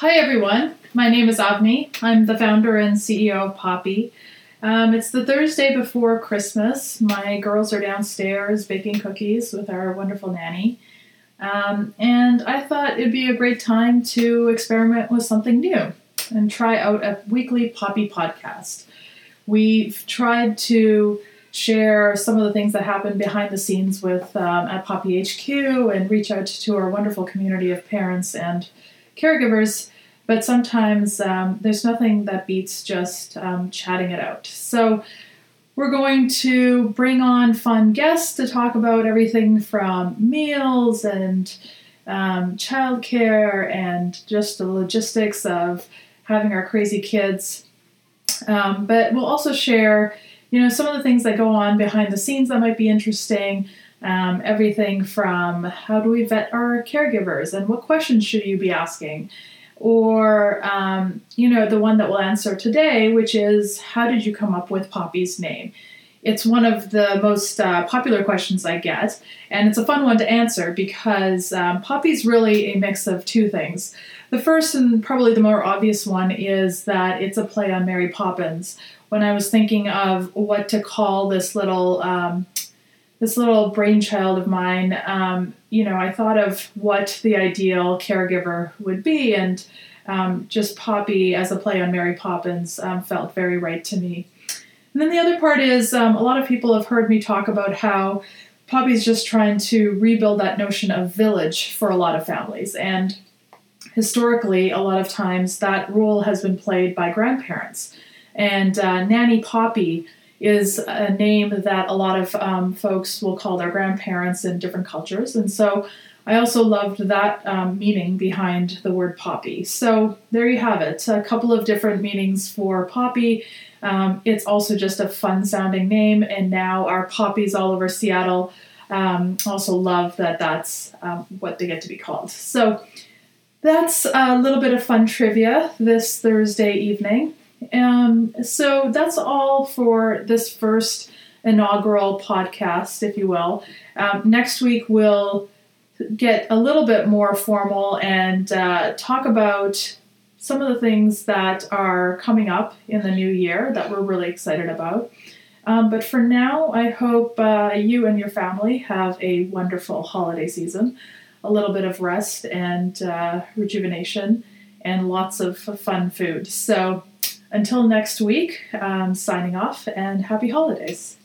Hi, everyone. My name is Avni. I'm the founder and CEO of Poppy. Um, it's the Thursday before Christmas. My girls are downstairs baking cookies with our wonderful nanny. Um, and I thought it'd be a great time to experiment with something new and try out a weekly Poppy podcast. We've tried to share some of the things that happen behind the scenes with um, at Poppy HQ and reach out to our wonderful community of parents and caregivers. But sometimes um, there's nothing that beats just um, chatting it out. So we're going to bring on fun guests to talk about everything from meals and um, childcare and just the logistics of having our crazy kids. Um, but we'll also share, you know, some of the things that go on behind the scenes that might be interesting. Um, everything from how do we vet our caregivers and what questions should you be asking? Or, um, you know, the one that we'll answer today, which is how did you come up with Poppy's name? It's one of the most uh, popular questions I get, and it's a fun one to answer because um, Poppy's really a mix of two things. The first and probably the more obvious one is that it's a play on Mary Poppins. When I was thinking of what to call this little um, this little brainchild of mine, um, you know, I thought of what the ideal caregiver would be, and um, just Poppy as a play on Mary Poppins um, felt very right to me. And then the other part is um, a lot of people have heard me talk about how Poppy's just trying to rebuild that notion of village for a lot of families. And historically, a lot of times that role has been played by grandparents. And uh, Nanny Poppy is a name that a lot of um, folks will call their grandparents in different cultures. And so I also loved that um, meaning behind the word poppy. So there you have it a couple of different meanings for poppy. Um, it's also just a fun sounding name, and now our poppies all over Seattle um, also love that that's um, what they get to be called. So that's a little bit of fun trivia this Thursday evening. Um, so that's all for this first inaugural podcast, if you will. Um, next week we'll get a little bit more formal and uh, talk about some of the things that are coming up in the new year that we're really excited about. Um, but for now, I hope uh, you and your family have a wonderful holiday season, a little bit of rest and uh, rejuvenation, and lots of fun food. So, until next week, um, signing off and happy holidays.